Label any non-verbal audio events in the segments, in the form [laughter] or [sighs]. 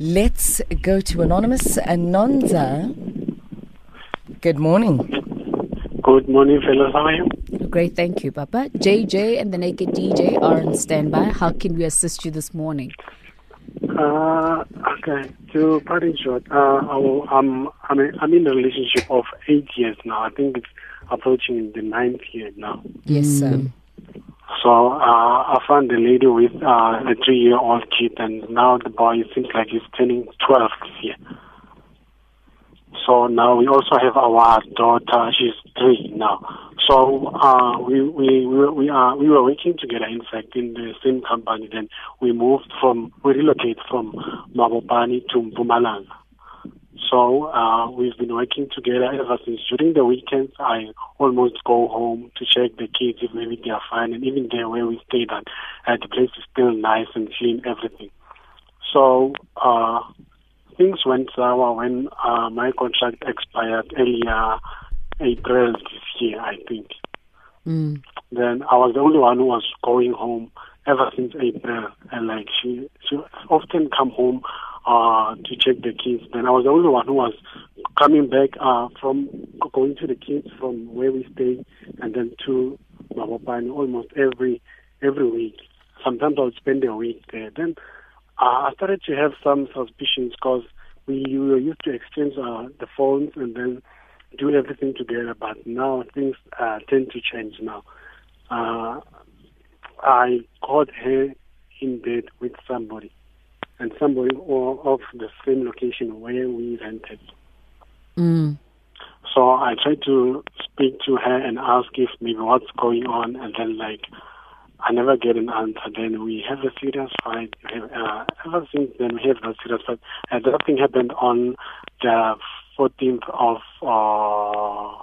Let's go to Anonymous. Anonza, good morning. Good morning, fellows. How are you? Great, thank you, Papa. JJ and the Naked DJ are on standby. How can we assist you this morning? Uh, okay. To cut it short, uh, I, I'm I'm, a, I'm in a relationship of eight years now. I think it's approaching the ninth year now. Yes, sir. So uh, I found a lady with uh, a three-year-old kid, and now the boy seems like he's turning 12 this year. So now we also have our daughter. She's three now. So uh, we we we are we were working together. In fact, in the same company. Then we moved from we relocated from Mabopane to Mpumalanga. So uh, we've been working together ever since. During the weekends, I almost go home to check the kids if maybe they are fine, and even there where we stayed at, uh, the place is still nice and clean, everything. So uh, things went sour when uh, my contract expired earlier April this year, I think. Mm. Then I was the only one who was going home ever since April, and like she she often come home uh, to check the kids. Then I was the only one who was coming back uh, from going to the kids from where we stay, and then to Mabopane almost every every week. Sometimes I would spend a week there. Then uh, I started to have some suspicions because we, we were used to exchange uh, the phones and then do everything together. But now things uh, tend to change now. Uh, I caught her in bed with somebody, and somebody o- of the same location where we rented. Mm. So I tried to speak to her and ask if maybe what's going on, and then like I never get an answer. Then we have a serious fight. Uh, ever since then, we have a serious fight. And that thing happened on the 14th of uh,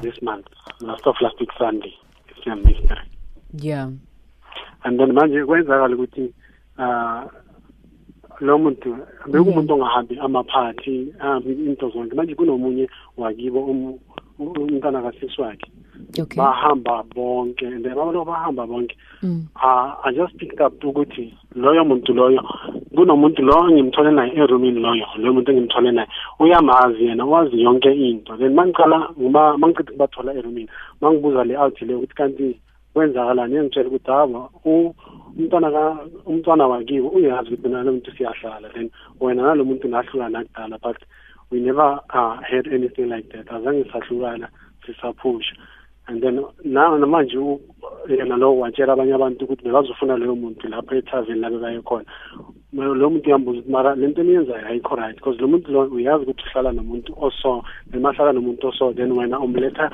this month, last of last week Sunday. It's a mystery. Yeah. and then manje kwenzakala ukuthi uh lo muntu bekumuntu ongahambi amaphathi ahambi into zonke. Manje kunomunye wakibo um- umntana kasisi wakhe Okay. bahamba bonke and then abantu bahamba bonke. Mm. uh, I just picked up ukuthi loyo muntu loyo kunomuntu lo ngimthole naye erumini loyo loyo muntu engimthole naye uyamazi yena wazi yonke into. Then mangicala nguma mangiceda ukubathola erumini mangibuza le out le ukuthi kanti kwenzakalani engitshela ukuthi hawa umntwana umntwana wakiwe uyazi ukuthi nalo muntu siyahlala then wena nalo muntu nahlukana nakudala but we never uh, had anything like that. Azange sahlukana sisaphusha. And then na namanje yena lo watshela abanye abantu ukuthi bebazofuna leyo muntu lapho ethaveni labe bayekhona lo muntu uyambuza ukuthi mara lento eniyenzayo ayikho right because lo muntu lo uyazi ukuthi uhlala nomuntu oso then mahlala nomuntu oso then wena umletha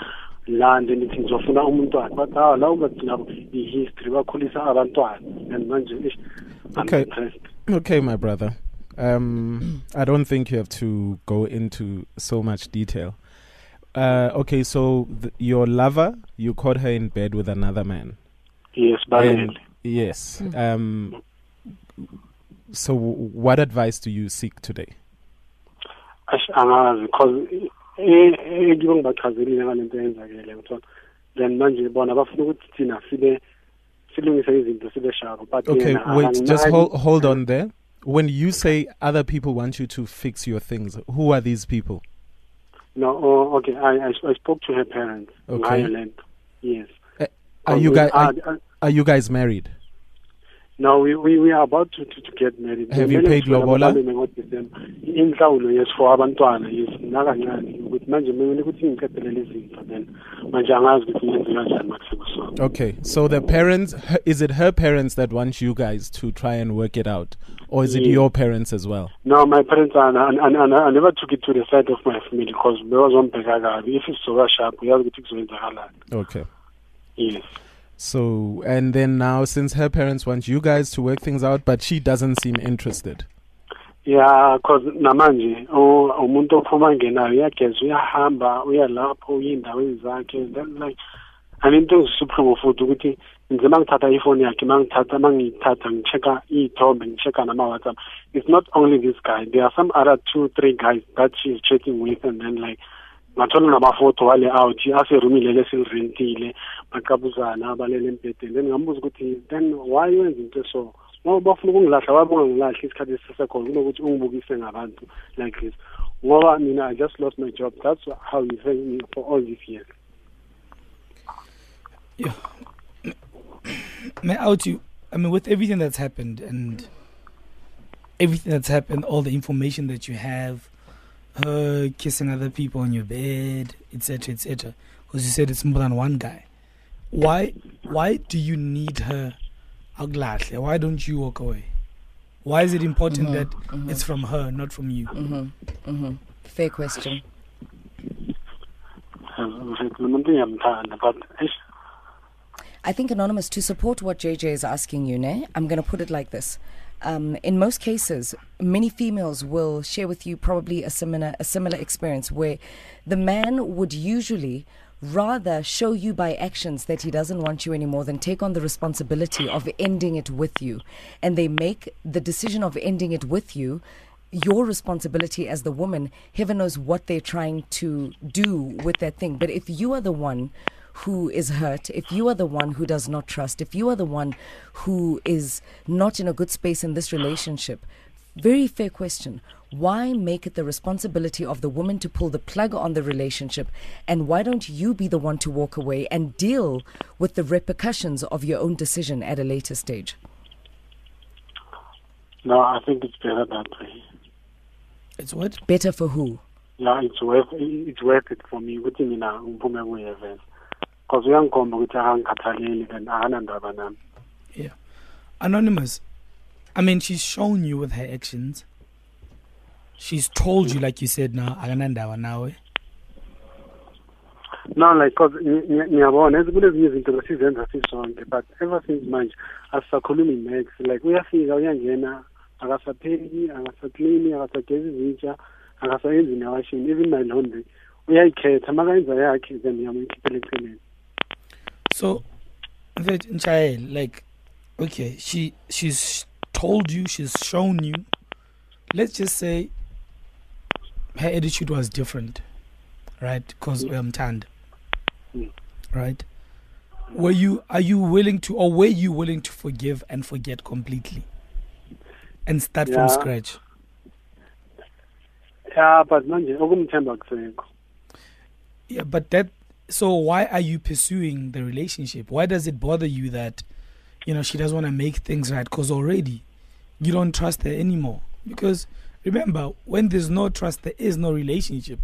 la then ithi ngizofuna umntwana hawa la i-history bakhulisa abantwana and manje Okay. Okay, my brother. Um, I don't think you have to go into so much detail. Uh, okay, so th- your lover, you caught her in bed with another man. yes And- yes. Um, so, w- what advice do you seek today? Because ngibachazelile ngalento eyenzakele ngithola then manje bona bafuna ukuthi thina sibe silungise izinto sibe sharp but Okay, wait, just hold hold on there. When you say other people want you to fix your things, who are these people? no oh, okay I, I I spoke to her parents Okay. lento yes Are you guys uh, are, are you guys married? no we, we we are about to to, to get married Have you paid lobola? inhlawulo yes for abantwana yes nakancane manje kumele ukuthi ngiqedelele izinto then manje angazi ukuthi ngenze kanjani makusekuso Okay, so the parents is it her parents that want you guys to try and work it out, or is it Yeah. your parents as well? No, my parents are, and, and, and I never took it to the side of my family because bewazombheka kabi if it's so sharp uyazi ukuthi kuzowenzakalani Okay. yes So and then now, since her parents want you guys to work things out, but she doesn't seem interested. Yeah cause namanje umuntu ophuma ngenayo uyageza uyahamba uya lapho uya zakhe then like and into engisubuhlungu futhi ukuthi ngize mangithatha ifoni yakhe mangithatha mangiyithatha ngi-check-a iy'thombe ngi-check-a nama-whatsapp it's not only this guy there are some other two three guys that she's chatting with and then like ngathola namafoto wale out aserumi lele esilirentile baqabuzana balele embhedeni then ngambuza ukuthi then why wenza into so ngoba bafuna ukungilahla wabonga ngilahla isikhathi esisekhona kunokuthi ungibukise ngabantu like this ngoba mina i just lost my job that's how you say me for all these years Yeah. May out you? I mean, with everything that's happened and everything that's happened, all the information that you have, her kissing other people on your bed, etc., etc. Because you said it's more than one guy. Why? Why do you need her? Aglahle? Why don't you walk away? Why is it important Mhm, that mhm. it's from her, not from you? Mm-hmm. Mm-hmm. Fair question. lo muntu ngiyamthanda but I think, Anonymous, to support what JJ is asking you, ne, I'm going to put it like this. Um, in most cases, many females will share with you probably a similar, a similar experience where the man would usually rather show you by actions that he doesn't want you anymore than take on the responsibility of ending it with you. And they make the decision of ending it with you your responsibility as the woman. Heaven knows what they're trying to do with that thing. But if you are the one who is hurt, if you are the one who does not trust, if you are the one who is not in a good space in this relationship, very fair question. Why make it the responsibility of the woman to pull the plug on the relationship? And why don't you be the one to walk away and deal with the repercussions of your own decision at a later stage? no i think it's better that way It's what? Better for who? yeah it's worth it's worth it for me ukuthi mina ngiphume kuye vele because uyangikhomba ukuthi akangikhathaleli then akanandaba nami Yeah. Anonymous. I mean, she's shown you with her actions. She's told you, like you said, now, akanandawa nawe. no like cause ngi- ngi- ngiyabona ezi- kunezinye izinto besizenza sisonke but ever since manje asisakhulumi next like uyafika uyangena akasapheki akasaklini akasagezi izitsha akasayenzi newashini even my laundry uyayikhetha makayenza yakhe then ngiyamuyikhiphela eceleni So, Nchael, like, okay, she she's told you, she's shown you. Let's just say her attitude was different, right? Because Mm. I'm tanned, Mm. right? Were you are you willing to, or were you willing to forgive and forget completely, and start from scratch? yeah but manje okumthemba kusekho Yeah, but that. So why are you pursuing the relationship? Why does it bother you that, you know, she doesn't want to make things right? Because already, you don't trust her anymore. Because remember, when there's no trust, there is no relationship.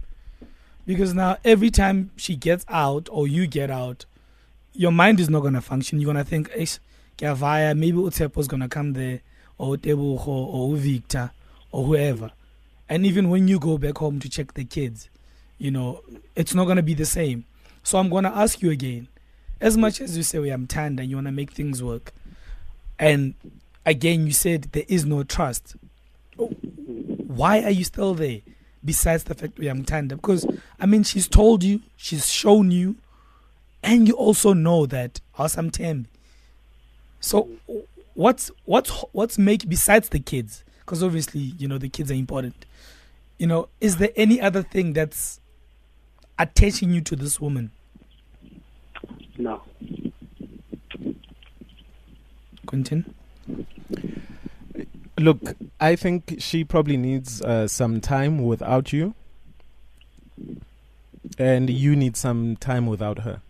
Because now every time she gets out or you get out, your mind is not gonna function. You're gonna think, "Eish, Kiavaya, maybe Utepo's gonna come there, or Tebuho, or Victor, or whoever." And even when you go back home to check the kids, you know, it's not going to be the same. So I'm going to ask you again. As much as you say, we am tanned and you want to make things work, and again, you said there is no trust. Oh, why are you still there? Besides the fact we am tanned, because I mean, she's told you, she's shown you, and you also know that awesome Tembi. So, what's what's what's make besides the kids? Because obviously, you know, the kids are important. You know, is there any other thing that's attaching you to this woman? No Quentin? Look, I think she probably needs uh, some time without you, and you need some time without her,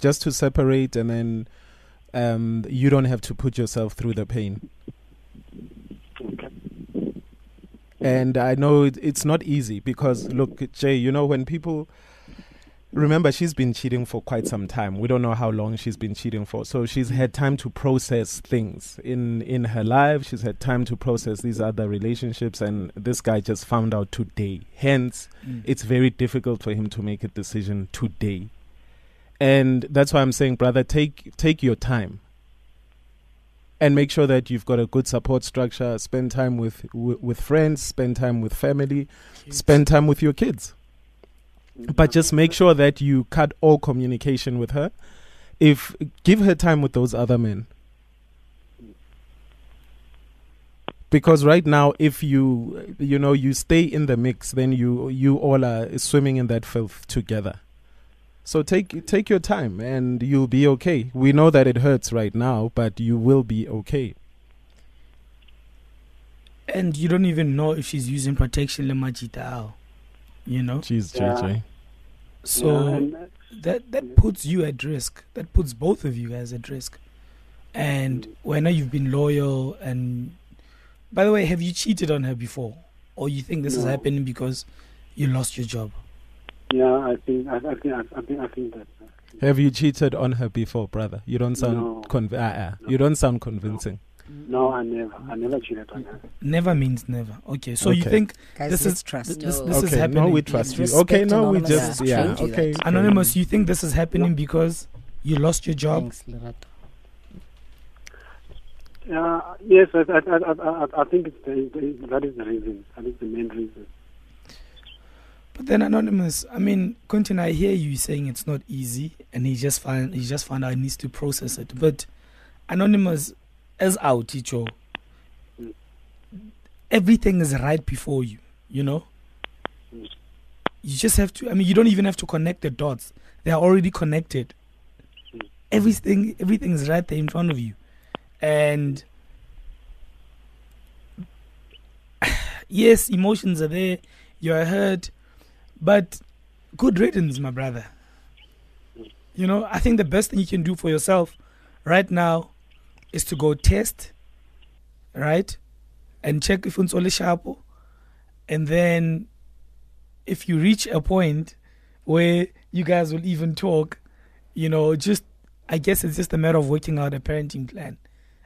just to separate, and then um, you don't have to put yourself through the pain. okay And I know it, it's not easy because, look, Jay, you know, when people remember, she's been cheating for quite some time. We don't know how long she's been cheating for. So she's had time to process things in, in her life. She's had time to process these other relationships. And this guy just found out today. Hence, mm. it's very difficult for him to make a decision today. And that's why I'm saying, brother, take take your time and make sure that you've got a good support structure. Spend time with with, with friends, spend time with family, spend time with your kids. But just make sure that you cut all communication with her. If give her time with those other men. Because right now, if you you know you stay in the mix, then you you all are swimming in that filth together. So take take your time, and you'll be okay. We know that it hurts right now, but you will be okay. and you don't even know if she's using protection lemajitao you know Jeez, Yeah. JJ. so Yeah, that that puts you at risk that puts both of you guys at risk and when you've been loyal and by the way have you cheated on her before or you think this is happening because you lost your job yeah, I think I, I think I, I think I think that. Have you cheated on her before, brother? You don't sound No. conv- uh, uh, you don't sound convincing. No, I never. I never cheated on her. never means never okay so you Okay. think Guys, this let's is trust. this, No. this is okay, happening no, we trust you. Respect Okay, no, we Anonymous. just Yeah. yeah. Don't Okay. anonymous you think this is happening because you lost your job Thanks, Lerato. Yeah, yes, I, I, I, I, I think it's the, the, that is the reason. That is the main reason. But then anonymous, I mean, Quentin, I hear you saying it's not easy, and he just find he just found out he needs to process it. But anonymous, as our teacher, everything is right before you. You know, you just have to. I mean, you don't even have to connect the dots; they are already connected. Everything, everything is right there in front of you, and [sighs] yes, emotions are there. You are hurt, but good riddance, my brother. You know, I think the best thing you can do for yourself right now is to go test, right? And check if only sharp. And then if you reach a point where you guys will even talk, you know, just I guess it's just a matter of working out a parenting plan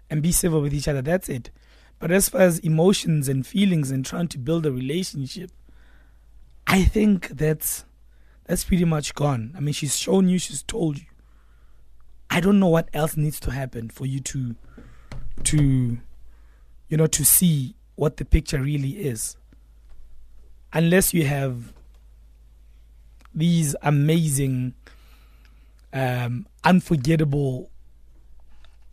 and be civil with each other. That's it. But as far as emotions and feelings and trying to build a relationship, I think that's that's pretty much gone. I mean, she's shown you, she's told you. I don't know what else needs to happen for you to to you know to see what the picture really is. Unless you have these amazing um unforgettable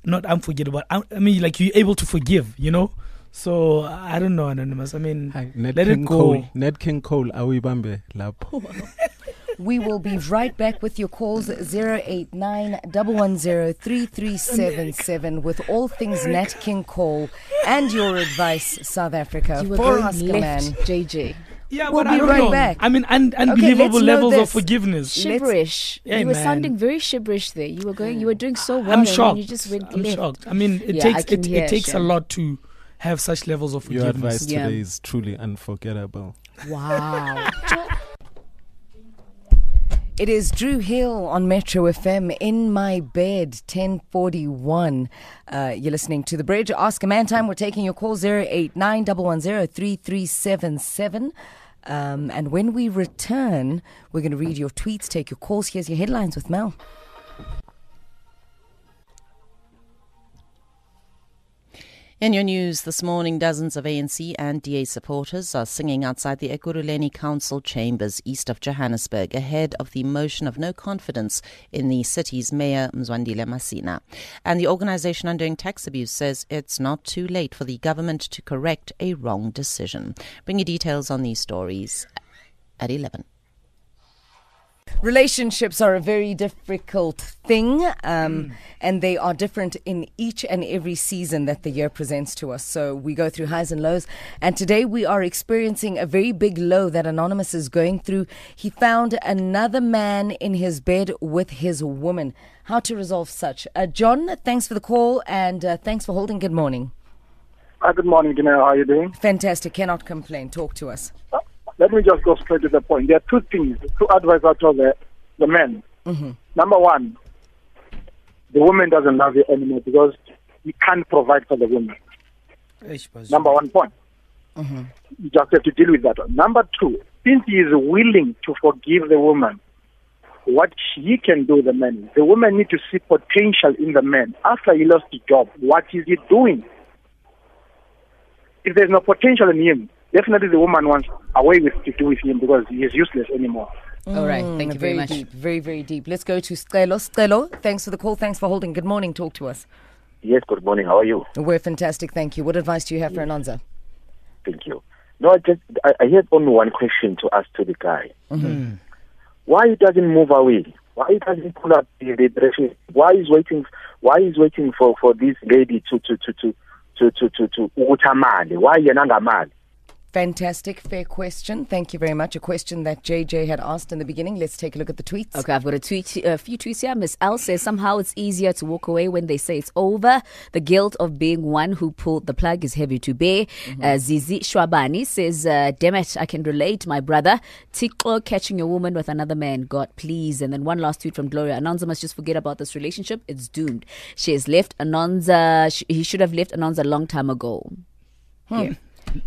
not unforgettable I, I mean like you're able to forgive you know so i don't know anonymous i mean Hi, Ned Let it King go. Cole. Nat King Cole, awibambe lapho. [laughs] We will be right back with your calls 089 110 with all things Nat King Cole and your advice, South Africa. You were for going left, Man. JJ. yeah We'll but I be don't right know. back. i mean un- unbelievable let's levels of forgiveness Shiverish. Yeah, you were man. sounding very shiverish there. You were going. You were doing so well. i'm and shocked You just went i'm left. shocked i mean it Yeah, takes it, it takes a lot to have such levels of forgiveness. Your forgiveness advice Yeah. today is truly unforgettable. Wow. [laughs] It is Drew Hill on Metro FM in my bed, 1041. Uh, you're listening to The Bridge. Ask a Man Time. We're taking your call 089 3377 um, And when we return, we're going to read your tweets, take your calls. Here's your headlines with Mel. In your news this morning, dozens of ANC and DA supporters are singing outside the Ekurhuleni Council chambers east of Johannesburg ahead of the motion of no confidence in the city's mayor, Mzwandile Masina. And the organization undoing tax abuse says it's not too late for the government to correct a wrong decision. Bring you details on these stories at 11. Relationships are a very difficult thing, um, and they are different in each and every season that the year presents to us. So we go through highs and lows, and today we are experiencing a very big low that Anonymous is going through. He found another man in his bed with his woman. How to resolve such? Uh, John, thanks for the call, and uh, thanks for holding. Good morning. Hi, good morning, Janelle. How are you doing? Fantastic. Cannot complain. Talk to us. Let me just go straight to the point. There are two things, two advice I told the, the men. Mm-hmm. Number one, the woman doesn't love you anymore because you can't provide for the woman. Number one point. You just have to deal with that one. Number two, since he is willing to forgive the woman, what he can do, the man, the woman need to see potential in the man. After he lost the job, what is he doing? If there's no potential in him, definitely the woman wants away with to do with him because he is useless anymore. All right. Thank you very, much. Deep, very, very deep. Let's go to Stelo. Stelo, thanks for the call. Thanks for holding. Good morning. Talk to us. Yes, good morning. How are you? We're fantastic. Thank you. What advice do you have for Anonza? Thank you. No, I just I, I had only one question to ask to the guy. Why he doesn't move away? Why he doesn't pull up the, the direction? Why is waiting? Why is waiting for, for this lady to to, to, to to to to to ukuthi amali why yena angamali Fantastic, fair question. Thank you very much. A question that JJ had asked in the beginning. Let's take a look at the tweets. Okay, I've got a tweet, a few tweets here. Miss L says somehow it's easier to walk away when they say it's over. The guilt of being one who pulled the plug is heavy to bear. Uh, Zizi Shwabani says, uh, "Damn it, I can relate, my brother. Tiklo catching a woman with another man. God, please." And then one last tweet from Gloria. Anonza must just forget about this relationship. It's doomed. She has left Anonza. Sh- he should have left Anonza a long time ago. Yeah.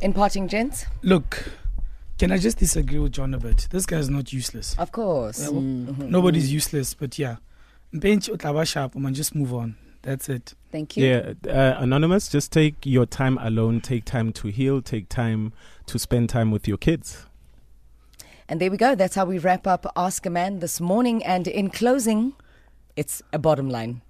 In parting, gents? Look, can I just disagree with John a bit? This guy's not useless. Of course. Yeah, well, mm. mm-hmm. Nobody's mm-hmm. useless, but yeah. Bench utlaba sharp, man, just move on. That's it. Thank you. Yeah, uh, anonymous. Just take your time alone. Take time to heal. Take time to spend time with your kids. And there we go. That's how we wrap up Ask a Man this morning. And in closing, it's a bottom line.